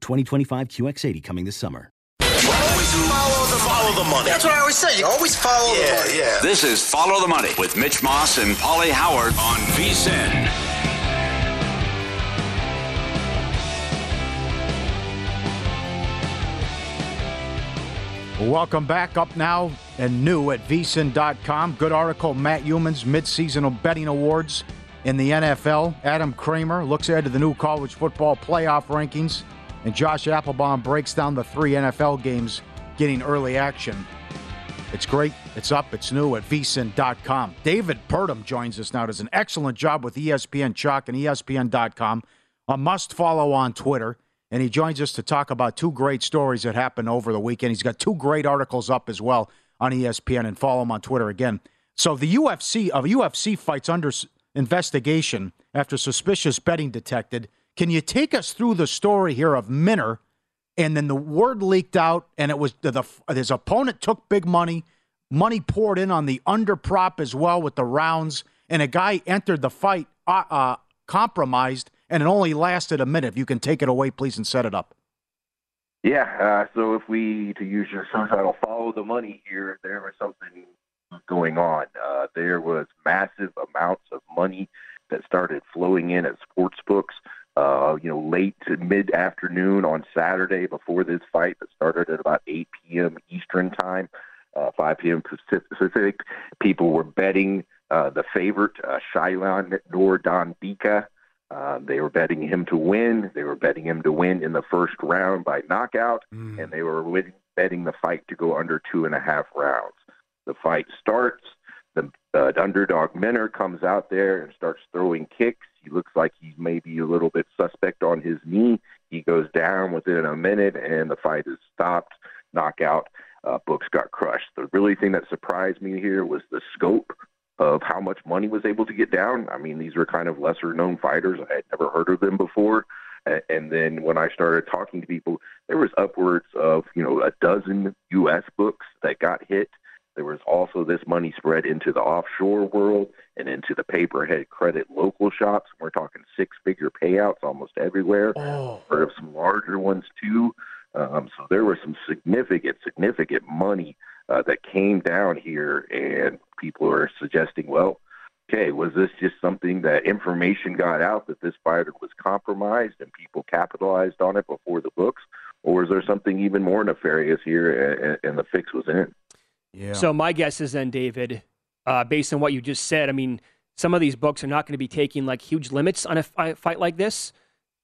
2025 QX80 coming this summer. Always follow the, follow the money. That's what I always say. You always follow yeah, the money. Yeah. This is Follow the Money with Mitch Moss and Pauly Howard on VSIN. Welcome back up now and new at vsin.com. Good article, Matt Youmans, midseason betting awards in the NFL. Adam Kramer looks ahead to the new college football playoff rankings. And Josh Appelbaum breaks down the three NFL games getting early action. It's great. It's up. It's new at vsin.com. David Purdum joins us now. Does an excellent job with ESPN Chalk and ESPN.com. A must follow on Twitter. And he joins us to talk about two great stories that happened over the weekend. He's got two great articles up as well on ESPN and follow him on Twitter again. So the UFC of UFC fights under investigation after suspicious betting detected. Can you take us through the story here of Minner? And then the word leaked out, and it was the, the his opponent took big money. Money poured in on the under prop as well with the rounds, and a guy entered the fight uh, uh, compromised, and it only lasted a minute. If you can take it away, please, and set it up. Yeah. Uh, so if we, to use your show title, follow the money here, there was something going on. Uh, there was massive amounts of money that started flowing in at sports books. Uh, you know, late to mid afternoon on Saturday before this fight that started at about 8 p.m. Eastern time, uh, 5 p.m. Pacific. People were betting uh, the favorite, uh, Shayilan Nuerdanbieke. Uh, they were betting him to win. They were betting him to win in the first round by knockout, and they were win- betting the fight to go under two and a half rounds. The fight starts. The uh, underdog Minner comes out there and starts throwing kicks. Looks like he's maybe a little bit suspect on his knee. He goes down within a minute, and the fight is stopped. Knockout. Uh, Books got crushed. The really thing that surprised me here was the scope of how much money was able to get down. I mean, these were kind of lesser known fighters. I had never heard of them before. And then when I started talking to people, there was upwards of, you know, a dozen U.S. books that got hit. There was also this money spread into the offshore world and into the pay-per-head credit local shops. We're talking six figure payouts almost everywhere. Heard of some larger ones too. Um, so there was some significant, significant money uh, that came down here, and people are suggesting, well, okay, was this just something that information got out that this fighter was compromised and people capitalized on it before the books, or is there something even more nefarious here, and, and the fix was in? Yeah. So my guess is then, David, uh, based on what you just said, I mean, some of these books are not going to be taking like huge limits on a fight like this.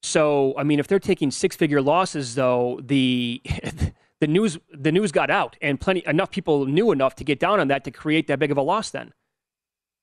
So, I mean, if they're taking six-figure losses, though, the the news the news got out, and plenty enough people knew enough to get down on that to create that big of a loss. Then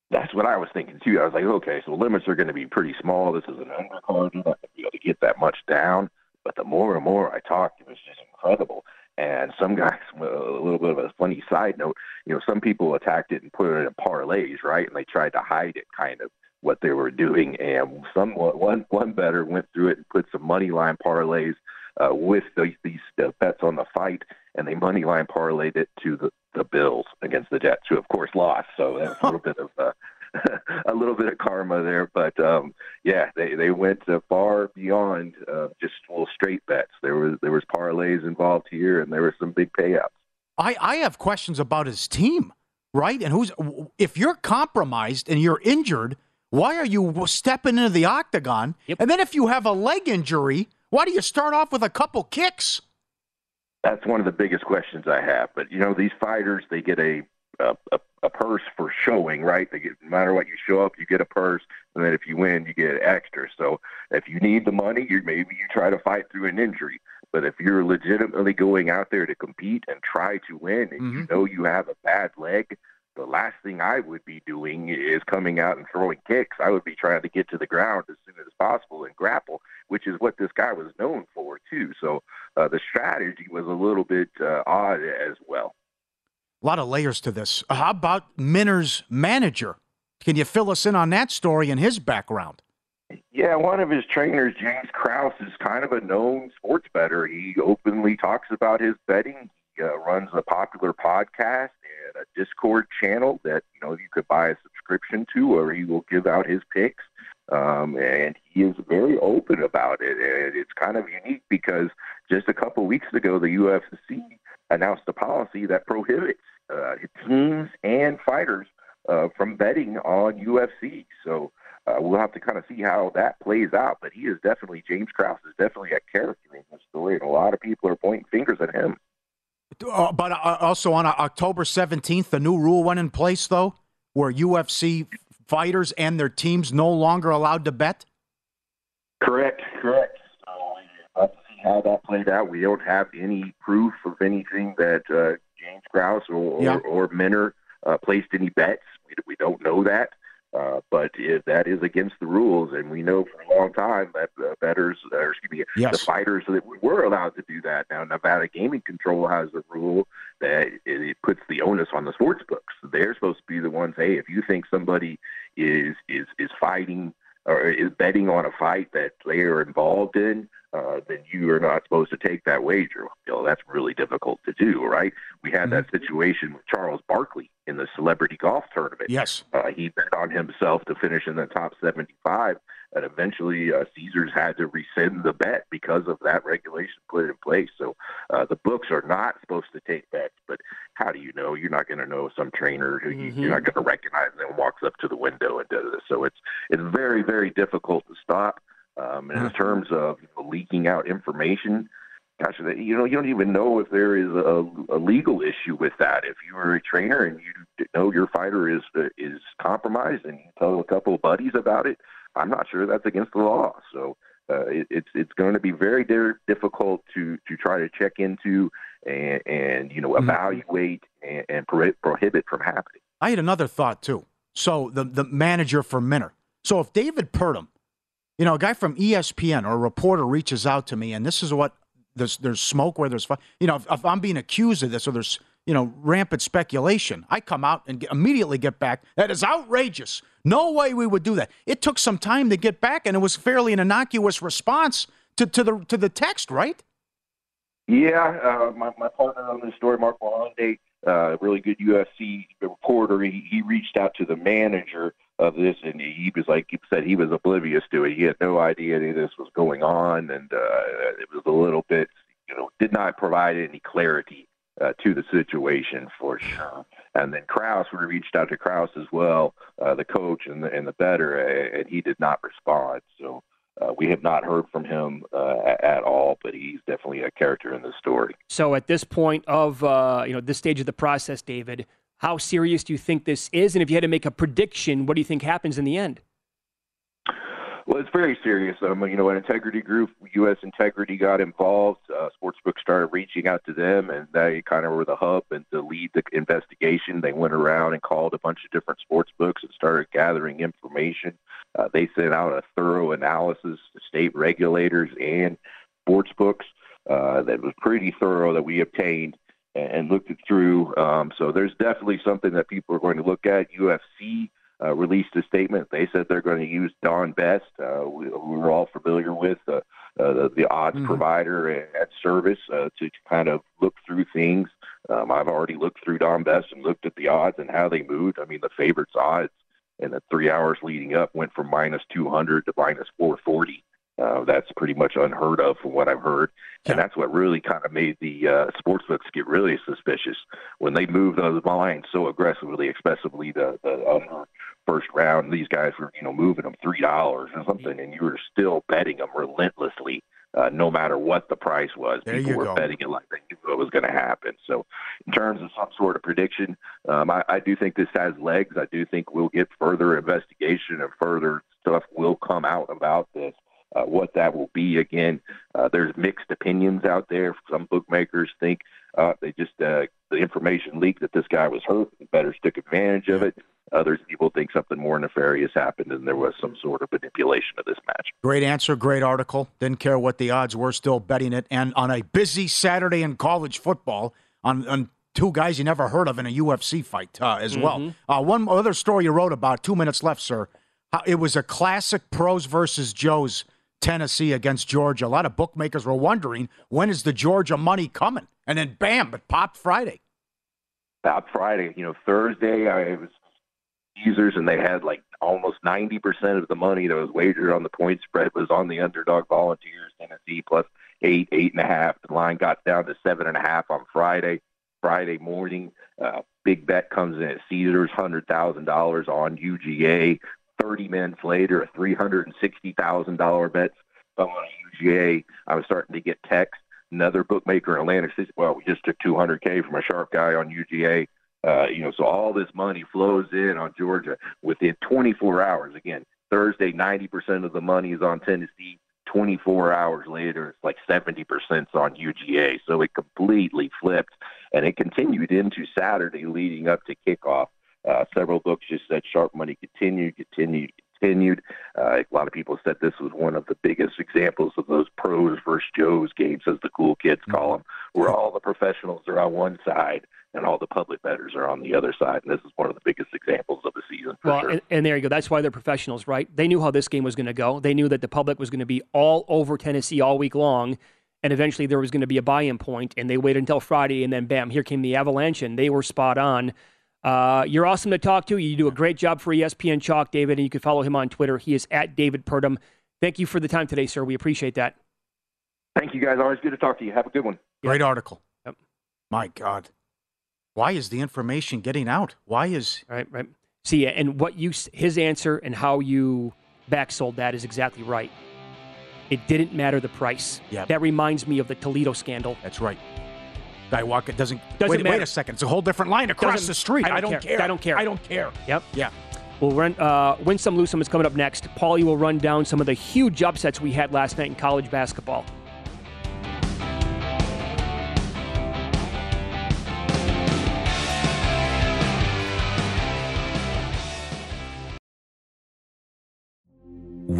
that's what I was thinking too. I was like, okay, so limits are going to be pretty small. This is an undercard. You're not going to be able to get that much down. But the more and more I talked, it was just incredible. And some guys, a little bit of a funny side note, you know, some people attacked it and put it in parlays, right? And they tried to hide it, kind of what they were doing. And some one one better went through it and put some money line parlays uh, with the, these uh, bets on the fight, and they money line parlayed it to the, the Bills against the Jets, who of course lost. So that's a little bit of uh, a little bit of karma there, but um, yeah, they they went uh, far beyond uh, just full straight bets. There was there was parlays involved here, and there were some big payouts. I I have questions about his team, right? And who's if you're compromised and you're injured, why are you stepping into the octagon? Yep. And then if you have a leg injury why do you start off with a couple kicks? That's one of the biggest questions I have. But you know, these fighters they get a a, a purse for showing, right? They get no matter what you show up, you get a purse, and then if you win, you get extra. So if you need the money, you maybe you try to fight through an injury. But if you're legitimately going out there to compete and try to win, and mm-hmm. you know you have a bad leg, the last thing I would be doing is coming out and throwing kicks. I would be trying to get to the ground as soon as possible and grapple, which is what this guy was known for too. So uh, the strategy was a little bit uh, odd as well. A lot of layers to this. How about Minner's manager? Can you fill us in on that story and his background? Yeah, one of his trainers, James Krause, is kind of a known sports bettor. He openly talks about his betting. He uh, runs a popular podcast and a Discord channel that you know you could buy a subscription to, or he will give out his picks. Um, and he is very open about it. And it's kind of unique because just a couple weeks ago, the UFC announced a policy that prohibits uh, teams and fighters uh, from betting on UFC. So uh, we'll have to kind of see how that plays out. But he is definitely James Krause is definitely a character in the story, and a lot of people are pointing fingers at him. Uh, but uh, also on uh, October 17th, the new rule went in place, though, where UFC fighters and their teams no longer allowed to bet? Correct, correct. So we have to see how that played out. We don't have any proof of anything that uh, James Krause or, yeah. or, or Minner uh, placed any bets. We, we don't know that. Uh, but if that is against the rules, and we know for a long time that uh, betters, or excuse me, yes. the fighters that were allowed to do that. Now, Nevada Gaming Control has a rule that it, it puts the onus on the sports books. They're supposed to be the ones. Hey, if you think somebody is is is fighting or is betting on a fight that they are involved in, uh, then you are not supposed to take that wager. You know, that's really difficult to do, right? We had mm-hmm. that situation with Charles Barkley in the celebrity golf tournament. Yes. Uh, he bet on himself to finish in the top 75, and eventually uh, Caesars had to rescind the bet because of that regulation put in place. So uh, the books are not supposed to take bets, but how do you know? You're not going to know some trainer who mm-hmm. you're not going to recognize and walks up to the window and does this. So it's it's very very difficult to stop. Um, and in mm-hmm. terms of leaking out information, gosh, you know, you don't even know if there is a, a legal issue with that. If you are a trainer and you know your fighter is is compromised, and you tell a couple of buddies about it, I'm not sure that's against the law. So uh, it, it's it's going to be very difficult to to try to check into and, and you know mm-hmm. evaluate and, and prohibit from happening. I had another thought too. So the the manager for Minner. So if David Purdum, you know, a guy from ESPN or a reporter reaches out to me, and this is what there's there's smoke where there's fire. You know, if, if, I'm being accused of this or there's you know rampant speculation, I come out and get, immediately get back. That is outrageous. No way we would do that. It took some time to get back, and it was fairly an innocuous response to, to the to the text, right? Yeah, uh, my my partner on this story, Mark Malonde, uh, really good UFC reporter. He, he reached out to the manager of this, and he was like he said he was oblivious to it. He had no idea any of this was going on, and uh, it was a little bit you know, did not provide any clarity uh, to the situation for sure. And then Krause, we reached out to Krause as well, uh, the coach and the and the better, and he did not respond. So uh, we have not heard from him uh, at all, but he's definitely a character in the story. So at this point of uh, you know this stage of the process, David, how serious do you think this is? And if you had to make a prediction, what do you think happens in the end? Well, it's very serious. Um, you know, an integrity group, U.S. Integrity, got involved. Uh, Sportsbook started reaching out to them, and they kind of were the hub and to lead the investigation. They went around and called a bunch of different sports books and started gathering information. Uh, they sent out a thorough analysis to state regulators and sports books uh, that was pretty thorough that we obtained and looked it through. Um, so there's definitely something that people are going to look at. UFC uh, released a statement. They said they're going to use Don Best, uh, we, were all familiar with, uh, uh, the, the odds mm-hmm. provider at service, uh, to, kind of look through things. Um, I've already looked through Don Best and looked at the odds and how they moved. I mean, the favorites' odds in the three hours leading up went from minus 200 to minus 440. Uh, that's pretty much unheard of from what I've heard. And that's what really kind of made the uh, sports books get really suspicious when they moved those lines so aggressively, especially the, the first round. These guys were, you know, moving them $3 or something, and you were still betting them relentlessly. Uh, no matter what the price was, there people were go. betting it like they knew what was going to happen. So, in terms of some sort of prediction, um, I, I do think this has legs. I do think we'll get further investigation and further stuff will come out about this. Uh, what that will be. Again, uh, there's mixed opinions out there. Some bookmakers think uh, they just uh, the information leaked that this guy was hurt and bettors took advantage of it. Others people think something more nefarious happened and there was some sort of manipulation of this match. Great answer, great article. Didn't care what the odds were, still betting it. And on a busy Saturday in college football, on, on two guys you never heard of in a UFC fight uh, as Mm-hmm. well. Uh, one other story you wrote about, two minutes left, sir. It was a classic pros versus Joes Tennessee against Georgia. A lot of bookmakers were wondering when is the Georgia money coming? And then bam, it popped Friday. About Friday, you know, Thursday, I it was Caesars, and they had like almost 90% of the money that was wagered on the point spread was on the underdog Volunteers, Tennessee, plus eight, eight and a half. The line got down to seven and a half on Friday. Friday morning, uh, big bet comes in at Caesars, hundred thousand dollars on UGA. Thirty minutes later, a three hundred and sixty thousand dollar bet on UGA. I was starting to get text. Another bookmaker in Atlanta says, "Well, we just took two hundred k from a sharp guy on UGA." Uh, you know, so all this money flows in on Georgia within 24 hours. Again, Thursday, 90% of the money is on Tennessee. 24 hours later, it's like 70% on UGA. So it completely flipped, and it continued into Saturday leading up to kickoff. Uh, several books just said sharp money continued, continued, continued. Uh, a lot of people said this was one of the biggest examples of those pros versus Joes games, as the cool kids call them, where all the professionals are on one side and all the public bettors are on the other side. And this is one of the biggest examples of the season. For well, sure. and, and there you go. That's why they're professionals, right? They knew how this game was going to go. They knew that the public was going to be all over Tennessee all week long, and eventually there was going to be a buy-in point, and they waited until Friday, and then bam, here came the avalanche, and they were spot on. Uh, you're awesome to talk to. You do a great job for ESPN Chalk, David, and you can follow him on Twitter. He is at David Purdum. Thank you for the time today, sir. We appreciate that. Thank you, guys. Always good to talk to you. Have a good one. Great article. Yep. My God. Why is the information getting out? Why is Right, right. See, and what you his answer and how you backsold that is exactly right. It didn't matter the price. Yeah. That reminds me of the Toledo scandal. That's right. Guy walking doesn't. Doesn't wait, wait a second. It's a whole different line across Doesn't- the street. I I don't don't, care. care. I don't care. I don't care. Yep. Yeah. We'll run, uh, win some, lose some is coming up next. Pauly will run down some of the huge upsets we had last night in college basketball.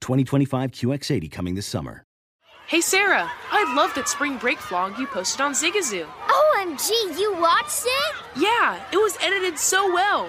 2025 QX80 coming this summer. Hey Sarah, I love that spring break vlog you posted on Zigazoo. OMG, you watched it? Yeah, it was edited so well.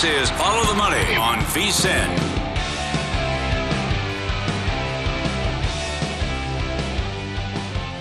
This is Follow the Money on VSIN.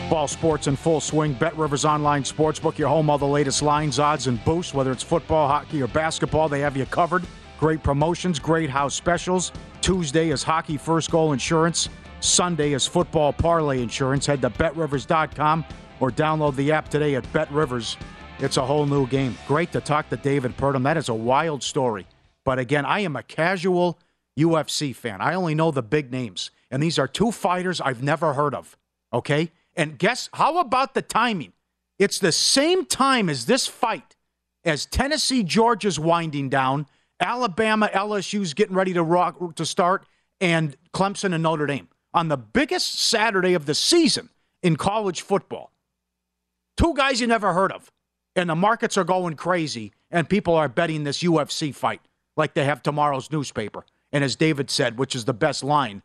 Ball sports in full swing. Bet Rivers Online Sportsbook, your home, all the latest lines, odds, and boosts. Whether it's football, hockey, or basketball, they have you covered. Great promotions, great house specials. Tuesday is hockey first goal insurance. Sunday is football parlay insurance. Head to betrivers.com or download the app today at Bet Rivers. It's a whole new game. Great to talk to David Purdum. That is a wild story. But again, I am a casual UFC fan. I only know the big names. And these are two fighters I've never heard of. Okay? And guess how about the timing? It's the same time as this fight as Tennessee Georgia's winding down, Alabama LSU's getting ready to rock to start, and Clemson and Notre Dame on the biggest Saturday of the season in college football. Two guys you never heard of and the markets are going crazy, and people are betting this UFC fight like they have tomorrow's newspaper. And as David said, which is the best line,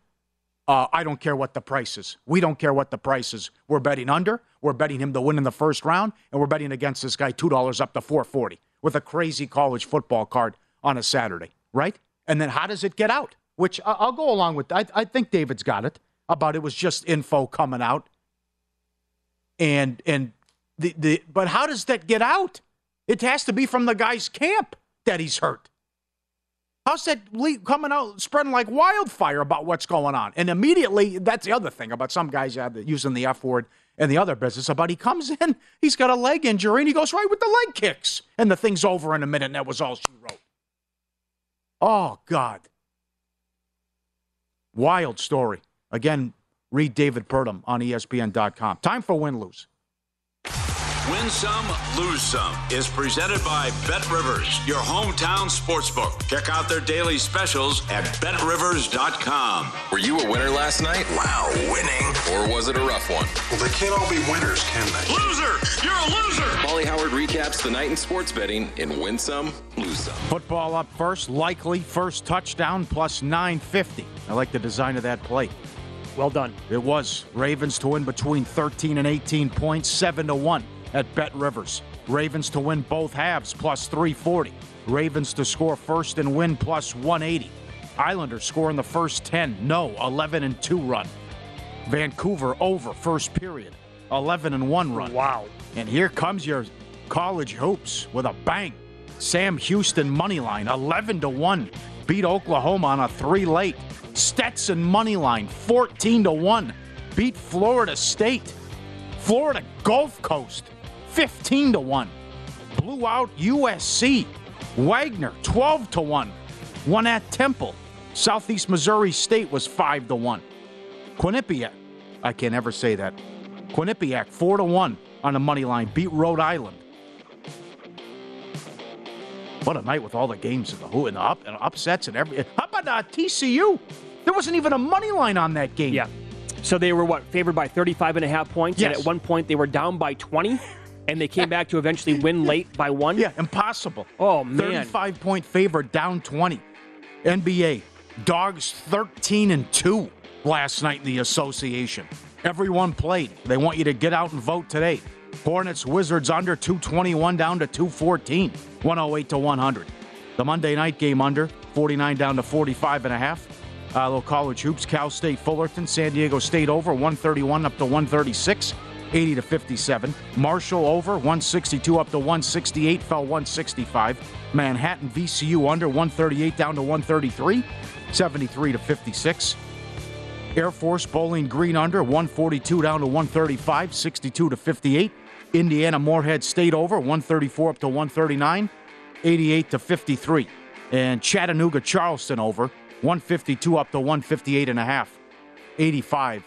uh, I don't care what the price is. We don't care what the price is. We're betting under. We're betting him to win in the first round, and we're betting against this guy two dollars up to four forty with a crazy college football card on a Saturday, right? And then how does it get out? Which I'll go along with. I, I think David's got it about it was just info coming out, and and the, the, but how does that get out? It has to be from the guy's camp that he's hurt. How's that coming out, spreading like wildfire about what's going on? And immediately, that's the other thing about some guys using the F word and the other business about he comes in, he's got a leg injury, and he goes right with the leg kicks. And the thing's over in a minute, and that was all she wrote. Oh, God. Wild story. Again, read David Purdum on ESPN.com. Time for win lose. Win Some, Lose Some is presented by Bet Rivers, your hometown sportsbook. Check out their daily specials at betrivers.com. Were you a winner last night? Wow, winning. Or was it a rough one? Well, they can't all be winners, can they? Loser! You're a loser! Pauly Howard recaps the night in sports betting in Win Some, Lose Some. Football up first, likely first touchdown plus 950. I like the design of that play. Well done. It was Ravens to win between 13 and 18 points, 7 to 1 at Bet Rivers. Ravens to win both halves plus 340. Ravens to score first and win plus 180. Islanders score in the first 10. No, 11 and 2 run. Vancouver over first period. 11 and 1 run. Wow. And here comes your college hoops with a bang. Sam Houston money line 11 to 1 beat Oklahoma on a 3 late. Stetson money line 14 to 1 beat Florida State. Florida Gulf Coast 15 to 1 blew out USC. Wagner 12 to 1 won at Temple. Southeast Missouri State was 5 to 1. Quinnipiac, I can't ever say that. Quinnipiac 4 to 1 on the money line beat Rhode Island. What a night with all the games and the who and the up and upsets and every. How about uh, TCU? There wasn't even a money line on that game. Yeah. So they were what favored by 35 and a half points, Yes. and at one point they were down by 20, and they came back to eventually win late by one. Yeah, impossible. Oh man. 35 point favor down 20. NBA, dogs 13 and 2 last night in the association. Everyone played. They want you to get out and vote today. Hornets, Wizards under 221 down to 214, 108 to 100. The Monday night game under 49 down to 45 and a half. Uh, little college hoops, Cal State, Fullerton, San Diego State over 131 up to 136. 80 to 57. Marshall over 162 up to 168, fell 165. Manhattan VCU under 138 down to 133, 73 to 56. Air Force Bowling Green under 142 down to 135, 62 to 58. Indiana Morehead State over 134 up to 139, 88 to 53. And Chattanooga Charleston over 152 up to 158 and a half, 85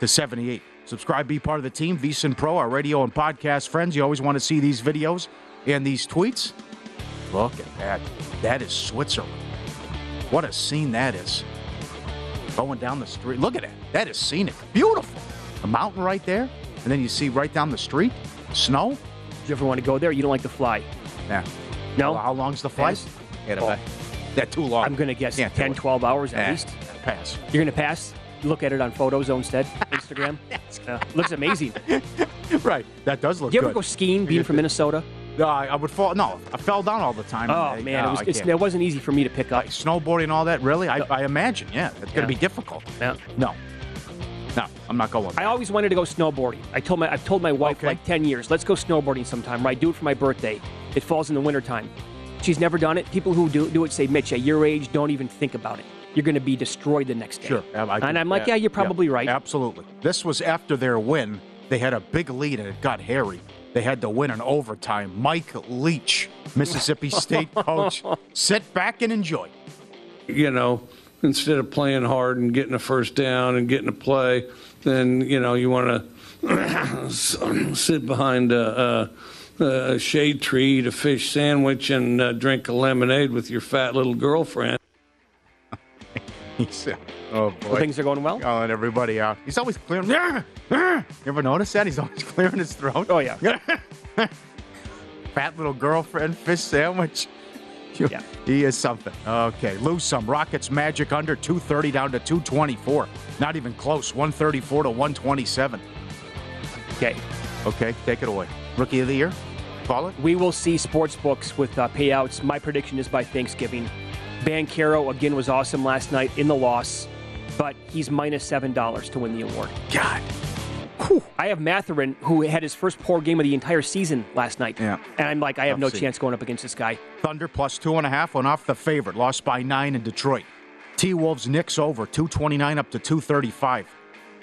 to 78. Subscribe, be part of the team. VSIN Pro, our radio and podcast friends. You always want to see these videos and these tweets. Look at that. That is Switzerland. What a scene that is. Going down the street. Look at that. That is scenic. Beautiful. A mountain right there. And then you see right down the street snow. Do you ever want to go there? You don't like to fly? Yeah. No. How, how long's the flight? Can't Oh. That too long. I'm gonna guess Can't 10, 12 hours at Eh, least. Pass. You're gonna pass. Look at it on photos instead. Instagram. Yeah, looks amazing. right. That does look Do you ever good. go skiing being from Minnesota? No, I, I would fall. No, I fell down all the time. Oh I- man, no, it was I it's, can't. it wasn't easy for me to pick up. snowboarding and all that. Really, I, I imagine. Yeah, it's going to be difficult. Yeah. No, no, I'm not going. I always wanted to go snowboarding. I told my I've told my wife Okay. like 10 years, let's go snowboarding sometime. Right, do it for my birthday. It falls in the wintertime. She's never done it. People who do, do it say, Mitch, at your age, don't even think about it. You're going to be destroyed the next day. Sure. I- I and I'm like, yeah, you're probably right. Absolutely. This was after their win. They had a big lead and it got hairy. They had to win in overtime. Mike Leach, Mississippi State coach, sit back and enjoy. you know, instead of playing hard and getting a first down and getting a play, then you know you want to sit behind a, a, a shade tree, eat a fish sandwich, and uh, drink a lemonade with your fat little girlfriend. He "Oh boy, Well, things are going well. calling everybody out. He's always clearing. You ever notice that? He's always clearing his throat. Oh yeah. Fat little girlfriend fish sandwich. Yeah. He is something. Okay, lose some. Rockets Magic under 230 down to 224. Not even close. 134 to 127. Okay. Okay, take it away. Rookie of the year? Call it? We will see sports books with uh, payouts. My prediction is by Thanksgiving. Caro again was awesome last night in the loss, but he's minus seven dollars to win the award. God. Whew. I have Mathurin, who had his first poor game of the entire season last night. Yeah. And I'm like, I have Tough no chance going up against this guy. Thunder plus two and a half went off the favorite. Lost by nine in Detroit. T Wolves Knicks over 229 up to 235.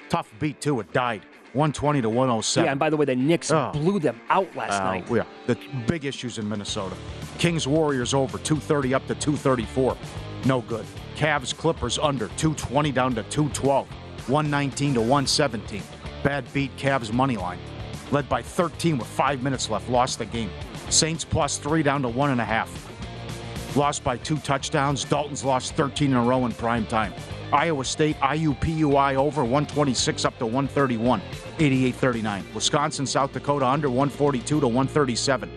Tough beat too. It died 120 to 107. Yeah, and by the way, the Knicks Oh. blew them out last Uh, night. Yeah, the big issues in Minnesota. Kings Warriors over 230 up to 234. No good. Cavs Clippers under 220 down to 212. 119 to 117. Bad beat Cavs money line. led by 13 with five minutes left, lost the game. Saints plus three down to one and a half. Lost by two touchdowns. Dalton's lost 13 in a row in prime time. Iowa State, IUPUI over 126 up to 131, 88 39. Wisconsin, South Dakota under 142 to 137,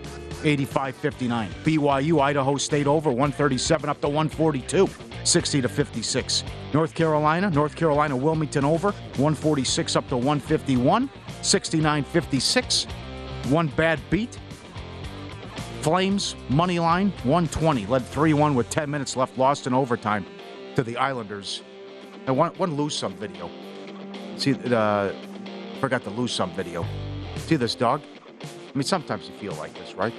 85 59. BYU, Idaho State over 137 up to 142, 60 to 56. North Carolina, North Carolina, Wilmington over 146 up to 151, 69 56. One bad beat. Flames, money line, 120, led 3 1 with 10 minutes left, lost in overtime to the Islanders. And want one lose some video. See, uh, forgot to lose some video. See this dog? I mean, sometimes you feel like this, right?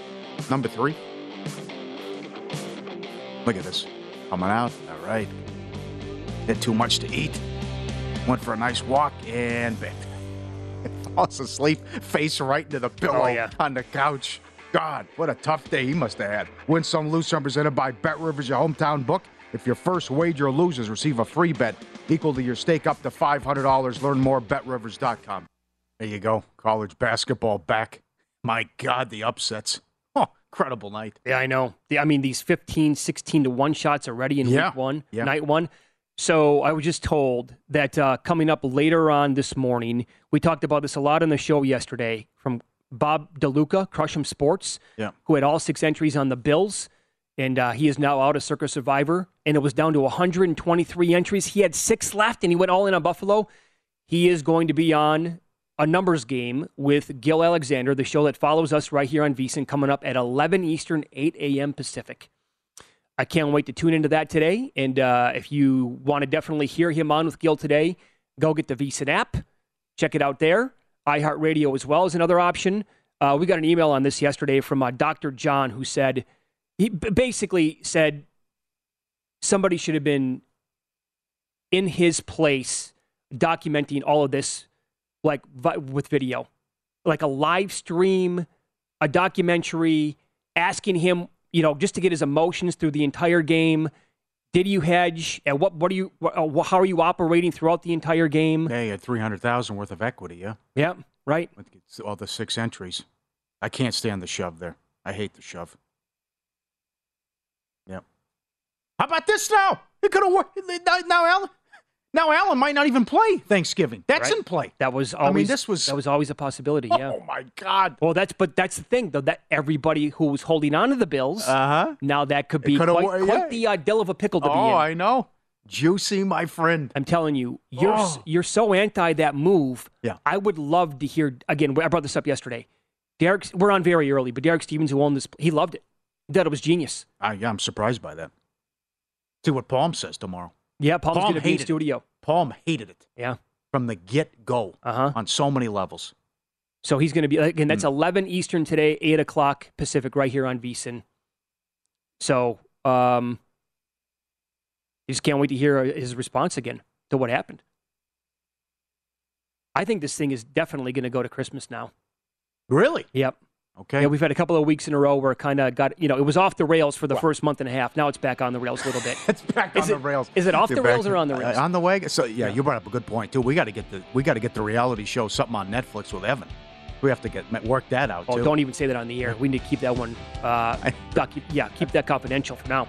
Number three. Look at this. Coming out. All right. Had too much to eat. Went for a nice walk and bit. Falls asleep, face right into the pillow Oh, yeah. on the couch. God, what a tough day he must have had. Win some, lose some, presented by Bet Rivers, your hometown book. If your first wager loses, receive a free bet equal to your stake up to $500. Learn more at betrivers.com. There you go. College basketball back. My God, the upsets. Oh, incredible night. Yeah, I know. The, I mean, these 15, 16 to 1 shots already in Yeah. week one, Yeah. night one. So I was just told that uh, coming up later on this morning, we talked about this a lot on the show yesterday from Bob DeLuca, Crush'em Sports, Yeah. who had all six entries on the Bills. And uh, he is now out of Circa Survivor. And it was down to 123 entries. He had six left and he went all in on Buffalo. He is going to be on a numbers game with Gill Alexander, the show that follows us right here on VSiN, coming up at 11 Eastern, 8 a.m. Pacific. I can't wait to tune into that today. And uh, if you want to definitely hear him on with Gil today, go get the VSiN app. Check it out there. iHeartRadio as well is another option. Uh, we got an email on this yesterday from uh, Dr. John who said, he basically said somebody should have been in his place documenting all of this like vi- with video like a live stream a documentary asking him you know just to get his emotions through the entire game did you hedge and what what are you uh, how are you operating throughout the entire game Yeah, you had 300000 worth of equity, yeah? yeah right With all the six entries. I can't stand the shove there. I hate the shove. Yep. How about this now? It could have worked. Now Allen, now Allen might not even play Thanksgiving. That's Right. in play. that was I mean, always this was- that was always a possibility yeah Oh my God. well that's but that's the thing though that everybody who was holding on to the bills Uh huh. now that could be quite, quite yeah. the uh, dill of a pickle to be in. Oh, I know. Juicy, my friend. I'm telling you, you're Oh. you're so anti that move. Yeah. I would love to hear again. I brought this up yesterday. Derek, we're on very early, but Derek Stevens, who owned this, he loved it. He thought it was genius. I, yeah, I'm surprised by that. See what Palm says tomorrow. Yeah, Palm's Palm going to be in it. studio. Palm hated it Yeah. from the get go Uh huh. on so many levels. So he's going to be again. That's 11 Eastern today, eight o'clock Pacific, right here on VSiN. So, um, just can't wait to hear uh, his response again to what happened. I think this thing is definitely going to go to Christmas now. Really? Yep. Okay. Yeah, we've had a couple of weeks in a row where it kind of got, you know, it was off the rails for the Well- first month and a half. Now it's back on the rails a little bit. It's back Is on the it- rails. is it off You're the rails or on the rails? Uh, on the wagon. So yeah, Yeah. you brought up a good point too. We got to get the we got to get the reality show something on Netflix with Evan. We have to get work that out Oh, too. don't even say that on the air. We need to keep that one, uh, docu- yeah, keep that confidential for now.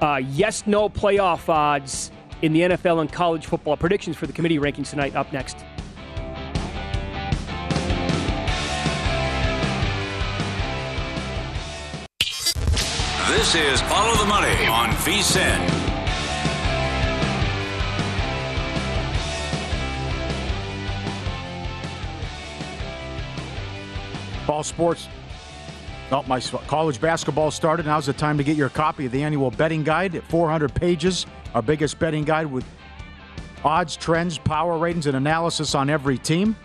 Uh, yes, no playoff odds in the NFL and college football. Predictions for the committee rankings tonight up next. This is Follow the Money on VSIN. Ball sports. Oh, my college basketball started. Now's the time to get your copy of the annual betting guide at 400 pages. Our biggest betting guide with odds, trends, power ratings, and analysis on every team.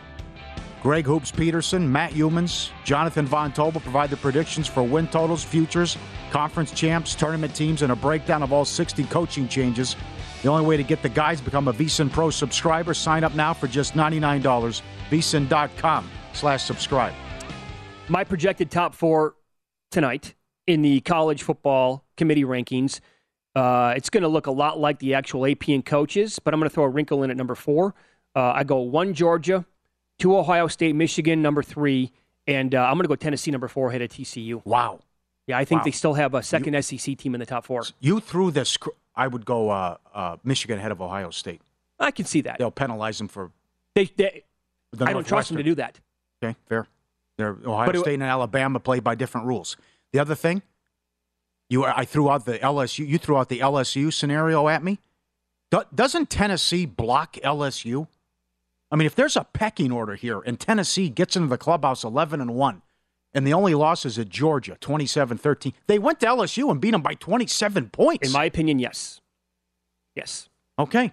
Greg Hoops Peterson, Matt Youmans, Jonathan Von Tobel provide the predictions for win totals, futures, conference champs, tournament teams, and a breakdown of all 60 coaching changes. The only way to get the guides become a VSiN Pro subscriber. Sign up now for just $99. VSiN.com slash subscribe. My projected top four tonight in the college football committee rankings. Uh, it's going to look a lot like the actual AP and coaches, but I'm going to throw a wrinkle in at number four. Uh, I go one Georgia, two Ohio State, Michigan number three, and uh, I'm going to go Tennessee number four ahead of TCU. Wow. Yeah, I think Wow. they still have a second SEC team in the top four. You threw this. I would go uh, uh, Michigan ahead of Ohio State. I can see that. They'll penalize them for. They, they, the I don't trust them to do that. Okay, fair. They're Ohio it- State and Alabama play by different rules. The other thing, you I threw out the LSU. You threw out the LSU scenario at me. Do, doesn't Tennessee block LSU? I mean, if there's a pecking order here, and Tennessee gets into the clubhouse eleven and one, and the only loss is at Georgia, 27-13, they went to LSU and beat them by twenty seven points. In my opinion, yes. Yes. okay,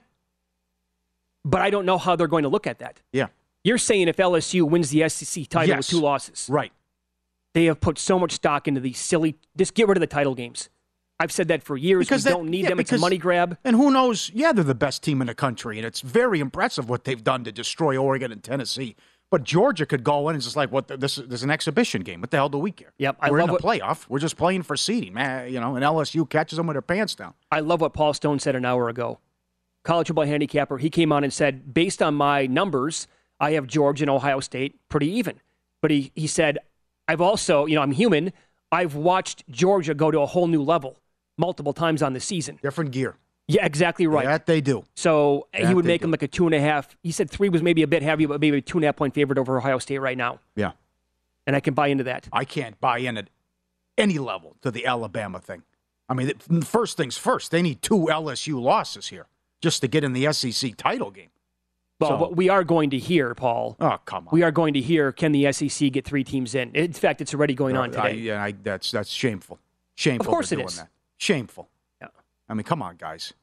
But I don't know how they're going to look at that. yeah, You're saying if LSU wins the SEC title Yes. with two losses, right. they have put so much stock into these silly. Just get rid of the title games. I've said that for years. Because we that- don't need yeah, them. It's a money grab. And who knows? Yeah, they're the best team in the country, and it's very impressive what they've done to destroy Oregon and Tennessee. But Georgia could go in and just like, what? This, this is an exhibition game. What the hell do we care? Yep, I we're in the what- playoff. We're just playing for seeding, man. You know, and LSU catches them with their pants down. I love what Paul Stone said an hour ago. College football handicapper. He came on and said, based on my numbers, I have Georgia and Ohio State pretty even. But he, he said, I've also, you know, I'm human. I've watched Georgia go to a whole new level multiple times on the season. Different gear. Yeah, exactly right. That they do. So he would make him like a two and a half. He said three was maybe a bit heavy, but maybe a two and a half point favorite over Ohio State right now. Yeah, And I can buy into that. I can't buy in at any level to the Alabama thing. I mean, first things first. They need two LSU losses here just to get in the SEC title game. Well, So- what we are going to hear, Paul. Oh, come on. We are going to hear can the SEC get three teams in? In fact, it's already going on I, today. yeah, I, that's that's shameful. Shameful. Of course it is. That. Shameful. Yeah. I mean, come on, guys.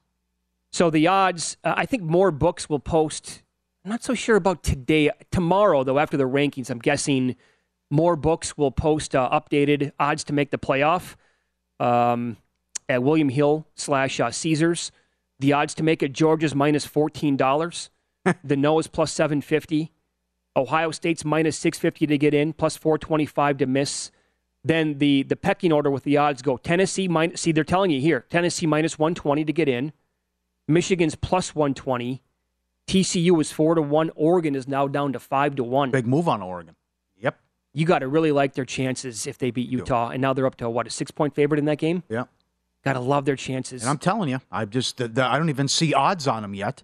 So the odds, uh, I think more books will post. I'm not so sure about today. Tomorrow, though, after the rankings, I'm guessing more books will post uh, updated odds to make the playoff um, at William Hill slash uh, Caesars. The odds to make it Georgia's minus fourteen dollars. the no is plus seven fifty. Ohio State's minus six fifty to get in, plus four twenty five to miss. Then the the pecking order with the odds go Tennessee minus. See, they're telling you here Tennessee minus one twenty to get in. Michigan's plus 120. TCU is 4 to 1. Oregon is now down to 5 to 1. Big move on Oregon. Yep. You got to really like their chances if they beat Utah. And now they're up to what, a six point favorite in that game? Yeah. Got to love their chances. And I'm telling you, I just the, the, I don't even see odds on them yet.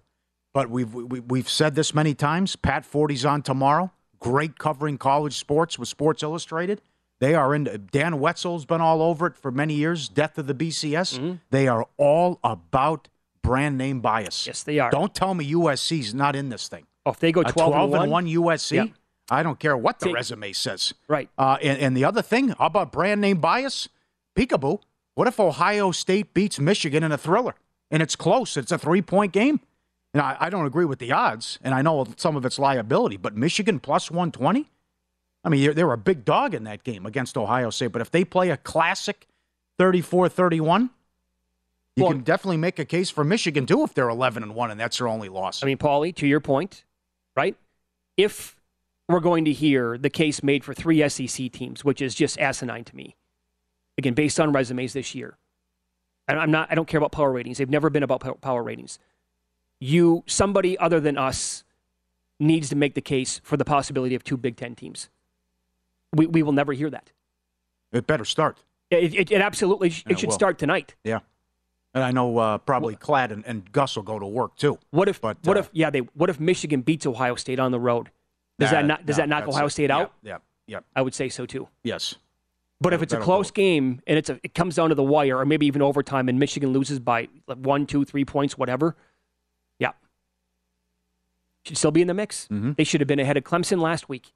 But we've we, we've said this many times. Pat Forde's on tomorrow. Great covering college sports with Sports Illustrated. They are in. Dan Wetzel's been all over it for many years. Death of the BCS. Mm-hmm. They are all about brand name bias. Yes, they are. Don't tell me USC's not in this thing. Oh, if they go 12, 12 and and 1, one USC. Yep. I don't care what the Take- resume says. Right. Uh, and, and the other thing, how about brand name bias? Peekaboo. What if Ohio State beats Michigan in a thriller and it's close? It's a three point game. And I, I don't agree with the odds, and I know some of it's liability, but Michigan plus 120? I mean, they're, they're a big dog in that game against Ohio State, but if they play a classic 34 31, you Well- can definitely make a case for Michigan too if they're 11 and 1 and that's their only loss. I mean, Paulie, to your point, right? If we're going to hear the case made for three SEC teams, which is just asinine to me, again, based on resumes this year, and I'm not, I don't care about power ratings. They've never been about power ratings. You, somebody other than us, needs to make the case for the possibility of two Big Ten teams. We, we will never hear that. it better start. It, it, it absolutely sh- it should will. start tonight. Yeah. And I know uh, probably Klatt and, and Gus will go to work too. What if But, what uh, if yeah they what if Michigan beats Ohio State on the road? Does that not does that knock Ohio. State out? Yeah, yeah, I would say so too. yes. But if it's a close go. game and it's a, it comes down to the wire or maybe even overtime and Michigan loses by one, two, three points, whatever, yeah, should still be in the mix. Mm-hmm. They should have been ahead of Clemson last week.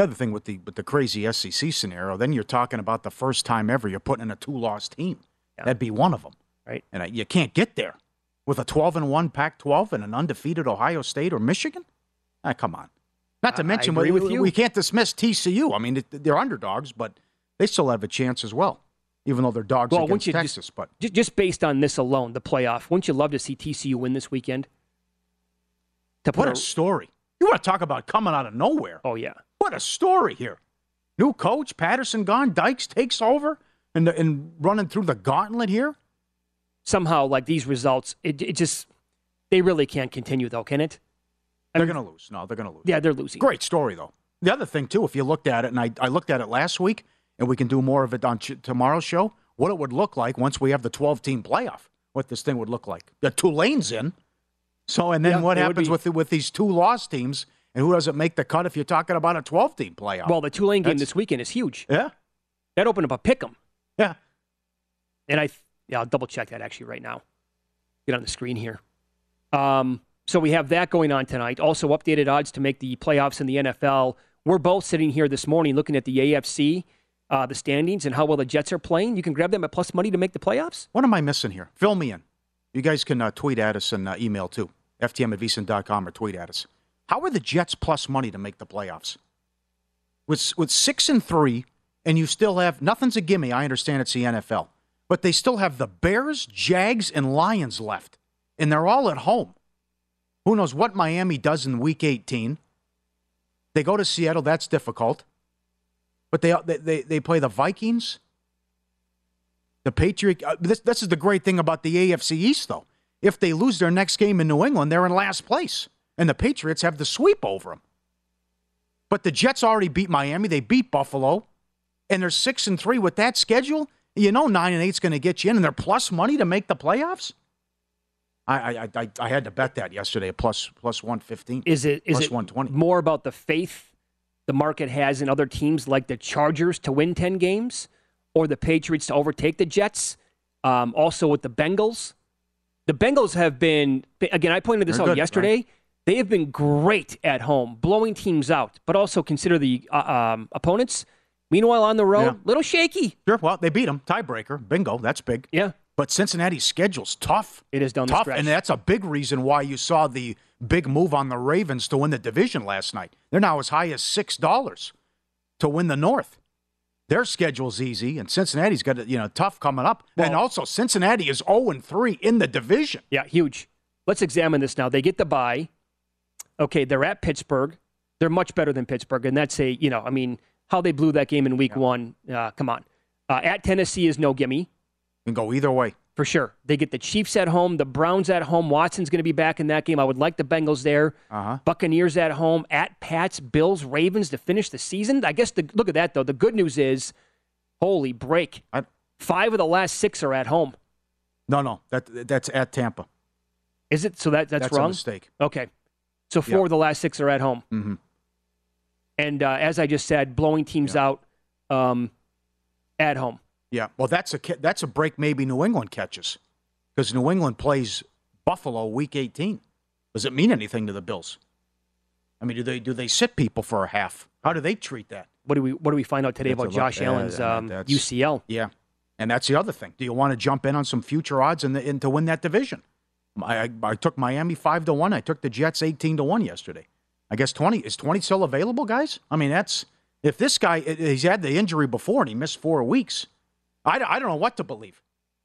The other thing with the with the crazy SEC scenario, then you're talking about the first time ever you're putting in a two loss team. Yeah. That'd be one of them, Right. and you can't get there with a 12 and one Pac-12 and an undefeated Ohio State or Michigan. Ah, come on. Not to I- I mention, agree we, with you. we can't dismiss TCU. I mean, it- they're underdogs, but they still have a chance as well, even though they're dogs Well, against you just- Texas. but Just, based on this alone, the playoff, wouldn't you love to see TCU win this weekend? To what put a story! You want to talk about coming out of nowhere? oh yeah, What a story here. New coach, Patterson gone, Dykes takes over and, and running through the gauntlet here. somehow like these results, it, it just they really can't continue though, can it? They're going to lose. No, they're going to lose. Yeah, they're losing. Great story, though. The other thing, too, if you looked at it, and I, I looked at it last week, and we can do more of it on ch- tomorrow's show, what it would look like once we have the 12 team playoff, what this thing would look like. The two lanes in. So, and then Yeah, what happens be- with, with these two loss teams, and who doesn't make the cut if you're talking about a 12 team playoff? Well, the Tulane game That's- this weekend is huge. Yeah. That opened up a pick 'em. Yeah. And I, yeah, I'll double check that actually right now. Get on the screen here. Um, so we have that going on tonight. Also, updated odds to make the playoffs in the NFL. We're both sitting here this morning looking at the AFC, uh, the standings, and how well the Jets are playing. You can grab them at plus money to make the playoffs. What am I missing here? Fill me in. You guys can uh, tweet at us and uh, email too. FTM at vsin.com or tweet at us. How are the Jets plus money to make the playoffs? With, with six and three, and you still have nothing's a gimme. I understand it's the NFL, but they still have the Bears, Jags, and Lions left, and they're all at home. Who knows what Miami does in week 18? They go to Seattle, that's difficult. But they, they, they, play the Vikings, the Patriot. Uh, this, this is the great thing about the AFC East, though. If they lose their next game in New England, they're in last place, and the Patriots have the sweep over them. But the Jets already beat Miami. They beat Buffalo, and they're six and three with that schedule. You know, nine and eight's going to get you in, and they're plus money to make the playoffs. I I, I, I had to bet that yesterday, plus plus one fifteen. Is it is plus it one twenty? more about the faith the market has in other teams like the Chargers to win ten games, or the Patriots to overtake the Jets? Um, also with the Bengals, the Bengals have been again. I pointed this They're out good, yesterday. right? They have been great at home, blowing teams out, but also consider the uh, um, opponents. Meanwhile, on the road, Yeah. little shaky. Sure. Well, they beat them. Tiebreaker. Bingo. That's big. Yeah. But Cincinnati's schedule's tough. It is down the tough, stretch. and that's a big reason why you saw the big move on the Ravens to win the division last night. They're now as high as six dollars to win the North. Their schedule's easy, and Cincinnati's got you know tough coming up. and also, Cincinnati is zero and three in the division. Yeah, huge. Let's examine this now. They get the bye. Okay, they're at Pittsburgh. They're much better than Pittsburgh, and that's a you know, I mean, how they blew that game in Week One. Uh, come on, uh, at Tennessee is no gimme Can go either way. for sure. They get the Chiefs at home, the Browns at home. Watson's going to be back in that game. I would like the Bengals there. Uh-huh. Buccaneers at home, at Pats, Bills, Ravens to finish the season. I guess the look at that though. The good news is, holy break, five of the last six are at home. No, no, that that's at Tampa. Is it? So that that's, That's a wrong. mistake. Okay, so four Yeah. of the last six are at home. Mm-hmm. And uh, as I just said, blowing teams out um, at home. Yeah, well, that's a that's a break maybe New England catches because New England plays Buffalo Week 18. Does it mean anything to the Bills? I mean, do they do they sit people for a half? How do they treat that? What do we What do we find out today That's about Josh Allen's mean, um, UCL? Yeah, and that's the other thing. Do you want to jump in on some future odds and in, to win that division? I, I, took Miami five to one. I took the Jets eighteen to one yesterday. I guess twenty is twenty still available, guys. I mean, that's if this guy he's had the injury before and he missed four weeks. I, I don't know what to believe.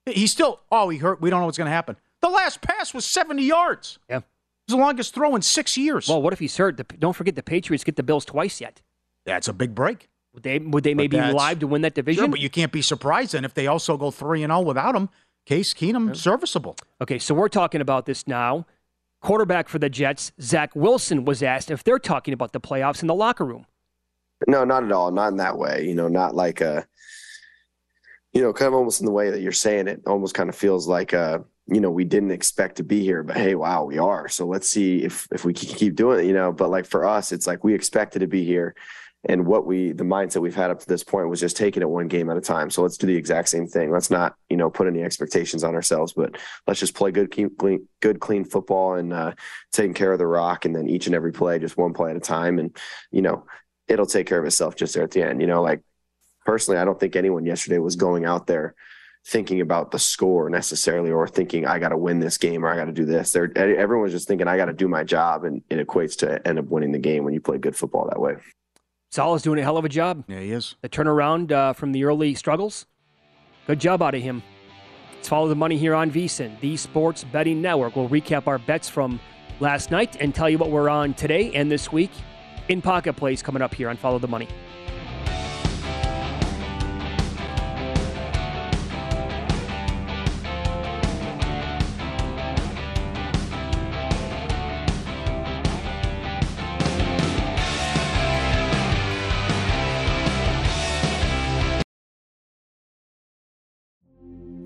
He's still oh he hurt. We don't know what's going to happen. The last pass was seventy yards. Yeah, it was the longest throw in six years. Well, what if he's hurt? The, don't forget the Patriots get the Bills twice yet. That's a big break. Would they Would they maybe live to win that division? Sure, but you can't be surprised then if they also go three and zero without him. Case Keenum serviceable. Okay, so we're talking about this now. Quarterback for the Jets, Zach Wilson, was asked if they're talking about the playoffs in the locker room. No, not at all. Not in that way. You know, not like a, you know, kind of almost in the way that you're saying it. Almost kind of feels like uh you know, we didn't expect to be here, but hey, wow, we are. So let's see if if we can keep doing it. You know, but like for us, it's like we expected to be here, and what we the mindset we've had up to this point was just taking it one game at a time. So let's do the exact same thing. Let's not you know put any expectations on ourselves, but let's just play good, clean, good, clean football and uh, taking care of the rock, and then each and every play, just one play at a time, and you know, it'll take care of itself just there at the end. You know, like personally, I don't think anyone yesterday was going out there thinking about the score necessarily or thinking I got to win this game or I got to do this. They're, everyone was just thinking I got to do my job, and it equates to end up winning the game when you play good football that way. Salah's doing a hell of a job. Yeah, he is. The turnaround uh, from the early struggles. Good job out of him. Let's follow the money here on VSIN, the Sports Betting Network. We'll recap our bets from last night and tell you what we're on today and this week in Pocket Plays coming up here on Follow the Money.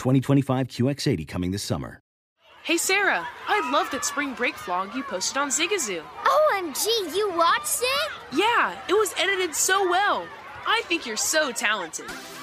2025 QX80 coming this summer. Hey Sarah, I love that spring break vlog you posted on Zigazoo. OMG, you watched it? Yeah, it was edited so well. I think you're so talented.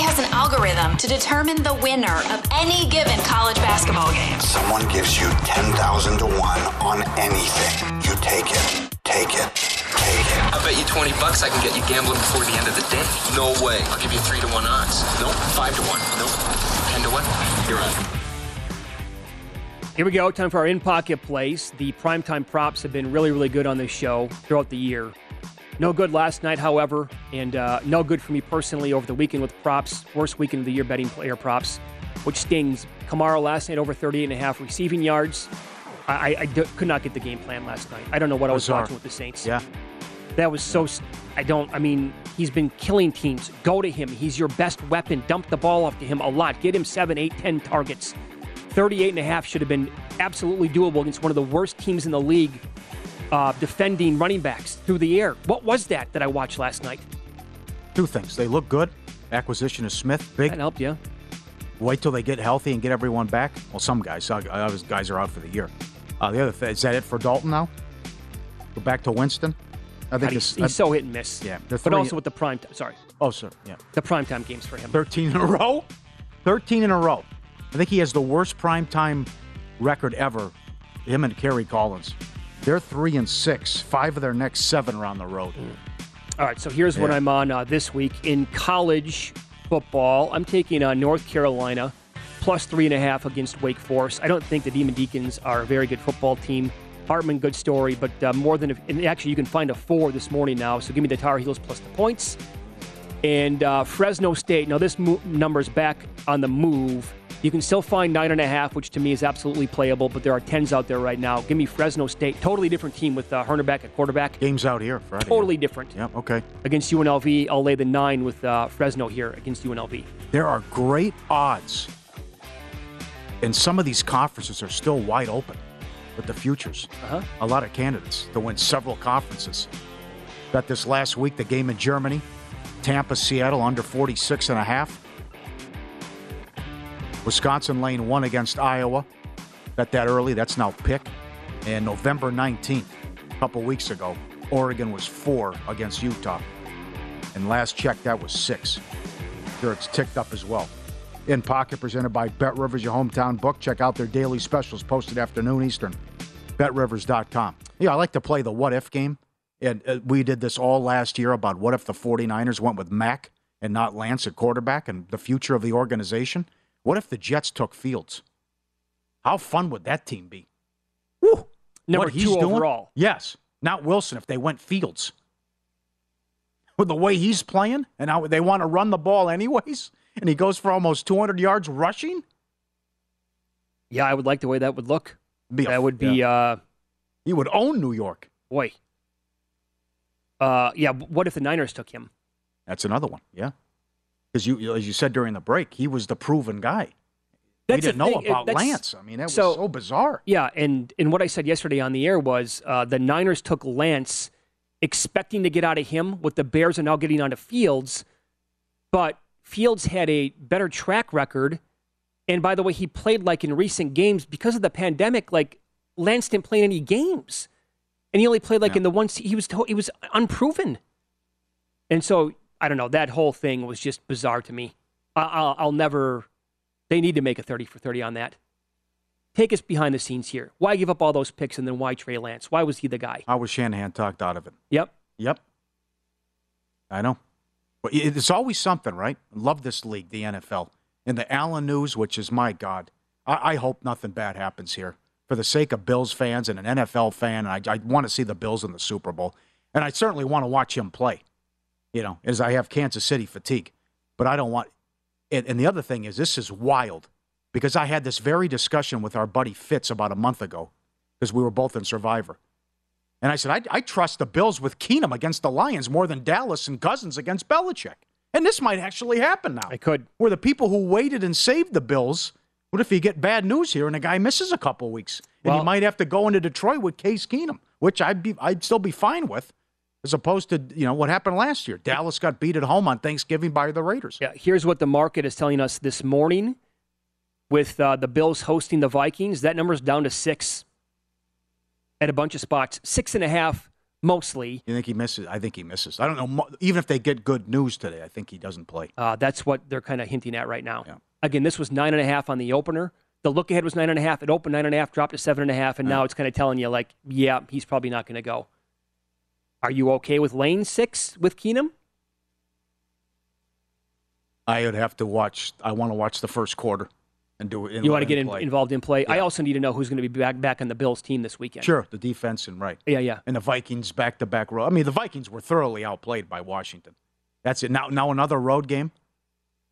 Has an algorithm to determine the winner of any given college basketball game. Someone gives you 10,000 to 1 on anything. You take it. Take it. Take it. I bet you 20 bucks I can get you gambling before the end of the day. No way. I'll give you 3 to 1 odds. Nope. 5 to 1. Nope. 10 to 1. You're on. Here we go. Time for our in pocket place. The primetime props have been really, really good on this show throughout the year. No good last night, however, and uh, no good for me personally over the weekend with props. Worst weekend of the year betting player props, which stings. Kamara last night over 38 and a half receiving yards. I, I, I d- could not get the game plan last night. I don't know what I was Bizarre. watching with the Saints. Yeah. That was so. st- I don't. I mean, he's been killing teams. Go to him. He's your best weapon. Dump the ball off to him a lot. Get him seven, eight, ten targets. 38 and a half should have been absolutely doable against one of the worst teams in the league uh, defending running backs through the air. What was that that I watched last night? Two things. They look good. Acquisition of Smith, big. That helped you. Wait till they get healthy and get everyone back. Well, some guys. Others guys are out for the year. Uh, the other thing, is that it for Dalton now? Go back to Winston? I God, he's, he's so hit and miss. Yeah, they're but also with the prime. time. Sorry, Oh, sir. Yeah. the primetime games for him. 13 in a row? 13 in a row. I think he has the worst primetime record ever. Him and Kerry Collins. They're three and six. Five of their next seven are on the road. All right, so here's what I'm on uh, this week in college football. I'm taking uh, North Carolina plus three and a half against Wake Forest. I don't think the Demon Deacons are a very good football team. Hartman, good story, but uh, more than and actually you can find a four this morning now. So give me the Tar Heels plus the points. And uh, Fresno State. Now this mo- number's back on the move. You can still find nine and a half, which to me is absolutely playable, but there are tens out there right now. Give me Fresno State. Totally different team with uh, Haener back at quarterback. Games out here Friday. Totally different. Yep. Okay. Against UNLV, I'll lay the nine with uh, Fresno here against UNLV. There are great odds, and some of these conferences are still wide open with the futures. Uh-huh. A lot of candidates to win several conferences. Got this last week, the game in Germany, Tampa, Seattle, under 46 and a half. Wisconsin lane one against Iowa. Bet that early. That's now pick. And November 19th, a couple weeks ago, Oregon was four against Utah. And last check, that was six. Sure, it's ticked up as well. In Pocket, presented by Bet Rivers, your hometown book. Check out their daily specials posted afternoon Eastern. BetRivers.com. Yeah, I like to play the what if game. And uh, we did this all last year about what if the 49ers went with Mac and not Lance at quarterback and the future of the organization. What if the Jets took Fields? How fun would that team be? Woo! Number what he's two doing? overall. Yes. Not Wilson if they went Fields. With the way he's playing, and how they want to run the ball anyways, and he goes for almost 200 yards rushing. Yeah, I would like the way that would look. Be a- that would be, uh, He would own New York. boy. Uh, yeah, what if the Niners took him? That's another one. Yeah. Because you, as you said during the break, he was the proven guy. That's we didn't know thing, about that's- Lance. I mean, that was so- so, bizarre. Yeah, and and what I said yesterday on the air was uh, the Niners took Lance, expecting to get out of him. What the Bears are now getting onto Fields, but Fields had a better track record. And by the way, he played like in recent games because of the pandemic. Like Lance didn't play any games, and he only played like in the one. He was he was unproven, and so I don't know. That whole thing was just bizarre to me. I, I'll, I'll never. They need to make a thirty for thirty on that. Take us behind the scenes here. Why give up all those picks and then why Trey Lance? Why was he the guy? How was Shanahan talked out of it? Yep. Yep. I know. But it's always something, right? Love this league, the NFL. And the Allen news, which is my God. I, I hope nothing bad happens here. For the sake of Bills fans and an NFL fan, and I, I want to see the Bills in the Super Bowl. And I certainly want to watch him play, you know, as I have Kansas City fatigue. But I don't want. And, and the other thing is, this is wild because I had this very discussion with our buddy Fitz about a month ago because we were both in Survivor. And I said, I, I trust the Bills with Keenum against the Lions more than Dallas and Cousins against Belichick. And this might actually happen now. It could. Where the people who waited and saved the Bills, what if you get bad news here and a guy misses a couple weeks? And Well- you might have to go into Detroit with Case Keenum, which I'd be I'd still be fine with, as opposed to, you know, what happened last year. Dallas got beat at home on Thanksgiving by the Raiders. Yeah, here's what the market is telling us this morning with uh, the Bills hosting the Vikings. That number's down to six at a bunch of spots. Six and a half mostly. You think he misses? I think he misses. I don't know. Even if they get good news today, I think he doesn't play. Uh, that's what they're kind of hinting at right now. Again, this was nine and a half on the opener. The look ahead was nine and a half. It opened nine and a half, dropped to seven and a half, and now it's kind of telling you, like, yeah, he's probably not going to go. Are you okay with lane six with Keenum? I would have to watch. I want to watch the first quarter and do it. you want to get in, involved in play. I also need to know who's going to be back back on the Bills team this weekend. Sure, the defense and right. Yeah, yeah. And the Vikings back to back road. I mean, the Vikings were thoroughly outplayed by Washington. That's it. Now, now another road game.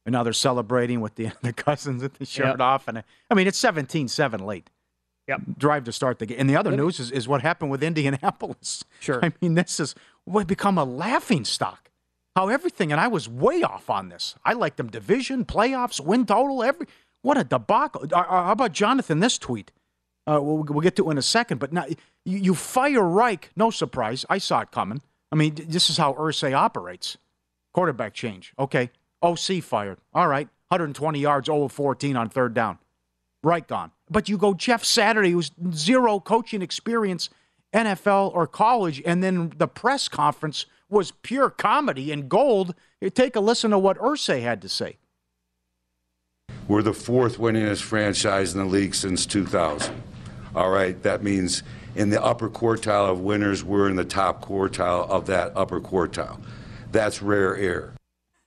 And now they're celebrating with the the cousins with the shirt Yep. off. And I mean, it's 17-7 late. Yep. Drive to start the game. And the other news is, is what happened with Indianapolis. Sure. I mean, this is what become a laughing stock. How everything, and I was way off on this. I liked them division, playoffs, win total, every. What a debacle. How about Jonathan? This tweet. Uh, we'll, we'll get to it in a second. But now you, you fire Reich. No surprise. I saw it coming. I mean, this is how Irsay operates. Quarterback change. Okay. OC fired. All right. 120 yards, 0 of 14 on third down. Reich gone. But you go Jeff Saturday, who's zero coaching experience, NFL or college, and then the press conference was pure comedy and gold. You take a listen to what Irsay had to say. We're the fourth winningest franchise in the league since 2000. All right, that means in the upper quartile of winners, we're in the top quartile of that upper quartile. That's rare air.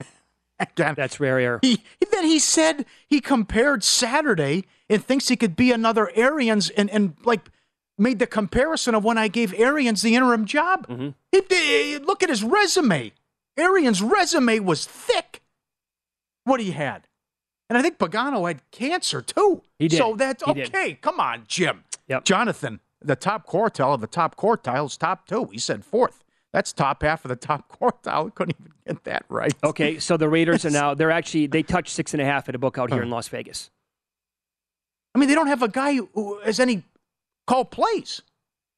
That's rare air. He, then he said he compared Saturday and thinks he could be another Arians and, and like made the comparison of when I gave Arians the interim job. Mm-hmm. He- he- look at his resume. Arians' resume was thick. What he had. And I think Pagano had cancer too. He did. So that's He did. okay. Come on, Jim. Yep. Jonathan, the top quartile of the top quartile is top two. He said fourth. That's top half of the top quartile. Couldn't even get that right. Okay, so the Raiders are now they're actually they touched six and a half at a book out here in Las Vegas. I mean, they don't have a guy who has any call plays.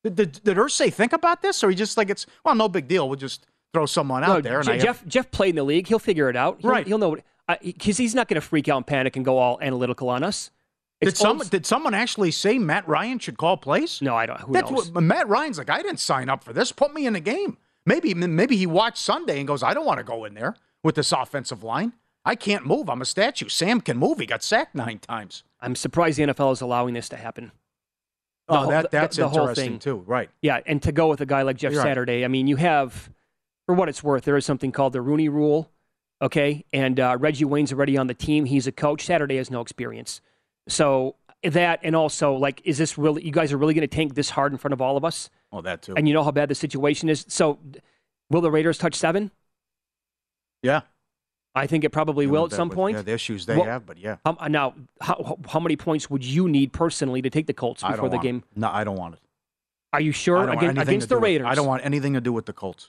Did, did, did Irsay think about this, or he just like it's well, no big deal. We'll just throw someone out No, there. And Je- I Jeff Jeff played in the league. He'll figure it out. He'll, Right. He'll know because he's not going to freak out and panic and go all analytical on us. did some old- did someone actually say Matt Ryan should call plays? No, I don't. Who That's knows? what Matt Ryan's like. I didn't sign up for this. Put me in the game. Maybe maybe he watched Sunday and goes, I don't want to go in there with this offensive line. I can't move. I'm a statue. Sam can move. He got sacked nine times. I'm surprised the NFL is allowing this to happen. The Oh, whole- that, that's the whole interesting thing. too. Right. Yeah, and to go with a guy like Jeff You're right. Saturday, I mean, you have, for what it's worth, there is something called the Rooney Rule, okay? And uh, Reggie Wayne's already on the team. He's a coach. Saturday has no experience. So that, and also, like, is this really, you guys are really going to tank this hard in front of all of us? Oh, that too. And you know how bad the situation is. So will the Raiders touch seven? Yeah. I think it probably You will at some point. yeah, the issues they What- have, but yeah. How, now, how, how many points would you need personally to take the Colts before the game? It. No, I don't want it. Are you sure against, against the do with- Raiders? I don't want anything to do with the Colts.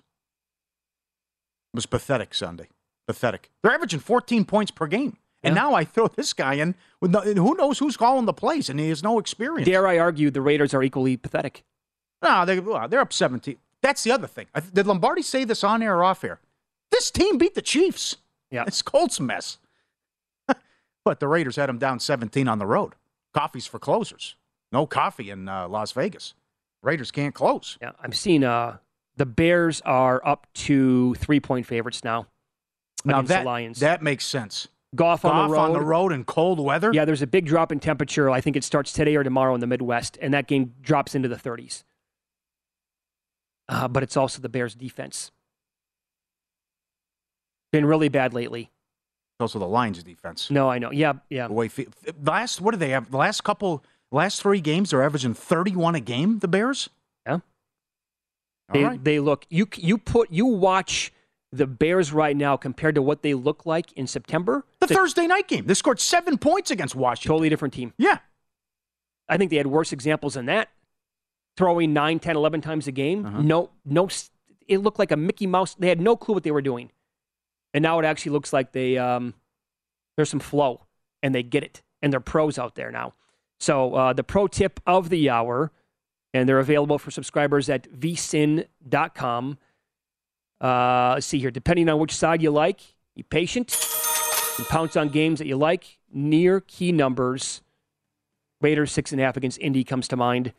It was pathetic Sunday. Pathetic. They're averaging 14 points per game. And now I throw this guy in with no, and who knows who's calling the plays, and he has no experience. Dare I argue the Raiders are equally pathetic? No, they, well, they're up 17. That's the other thing. Did Lombardi say this on air or off air? This team beat the Chiefs. Yeah. It's Colts mess. but the Raiders had them down 17 on the road. Coffee's for closers. No coffee in uh, Las Vegas. Raiders can't close. Yeah, I'm seeing uh, the Bears are up to three point favorites now. Now against that, the Lions. that makes sense. Golf on the Goff road. in cold weather. Yeah, there's a big drop in temperature. I think it starts today or tomorrow in the Midwest, and that game drops into the 30s. Uh, but it's also the Bears' defense. Been really bad lately. Also the Lions defense. No, I know. Yeah, yeah. The way last what do they have? The last couple, last three games, they're averaging 31 a game. The Bears. Yeah. All They, right. they look you you put you watch the Bears right now compared to what they look like in September. The a Thursday night game. They scored seven points against Washington. totally different team. Yeah. I think they had worse examples than that. Throwing 9, 10, 11 times a game. Uh-huh. No, no, it looked like a Mickey Mouse. They had no clue what they were doing. And now it actually looks like they, um, there's some flow and they get it. And they're pros out there now. So uh, the pro tip of the hour, and they're available for subscribers at vsin.com. Uh, let's see here. Depending on which side you like, be patient and pounce on games that you like. Near key numbers. Raiders six and a half against Indy comes to mind.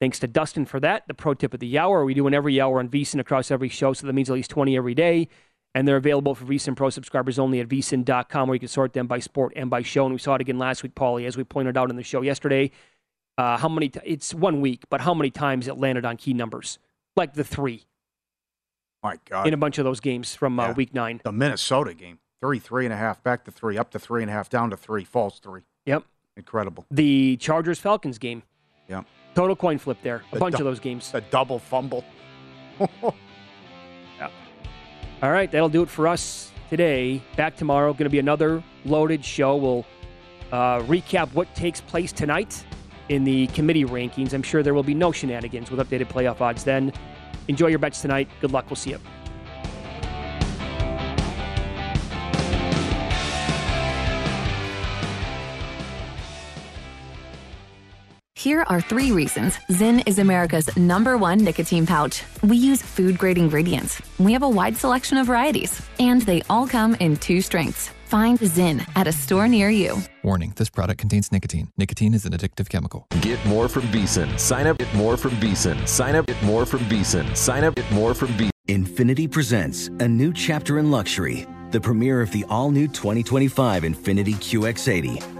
Thanks to Dustin for that. The pro tip of the hour. We do one every hour on VSIN across every show, so that means at least 20 every day. And they're available for VSIN Pro subscribers only at vsin.com, where you can sort them by sport and by show. And we saw it again last week, Paulie, as we pointed out in the show yesterday. Uh, how many? T- it's one week, but how many times it landed on key numbers? Like the three My God. in a bunch of those games from uh, Yeah. week nine. the Minnesota game. Three, three and a half, back to three, up to three and a half, down to three, false three. Yep. Incredible. The Chargers Falcons game. Yeah. Total coin flip there. A The bunch dou- of those games. A double fumble. All right, that'll do it for us today. Back tomorrow. Going to be another loaded show. We'll uh, recap what takes place tonight in the committee rankings. I'm sure there will be no shenanigans with updated playoff odds then. Enjoy your bets tonight. Good luck. We'll see you. Here are three reasons Zyn is America's number one nicotine pouch. We use food grade ingredients. We have a wide selection of varieties, and they all come in two strengths. Find Zyn at a store near you. Warning this product contains nicotine. Nicotine is an addictive chemical. Get more from Beeson. Sign up at more from Beeson. Sign up at more from Beeson. Sign up at more from Beeson. Infiniti presents a new chapter in luxury, the premiere of the all new 2025 Infiniti QX80.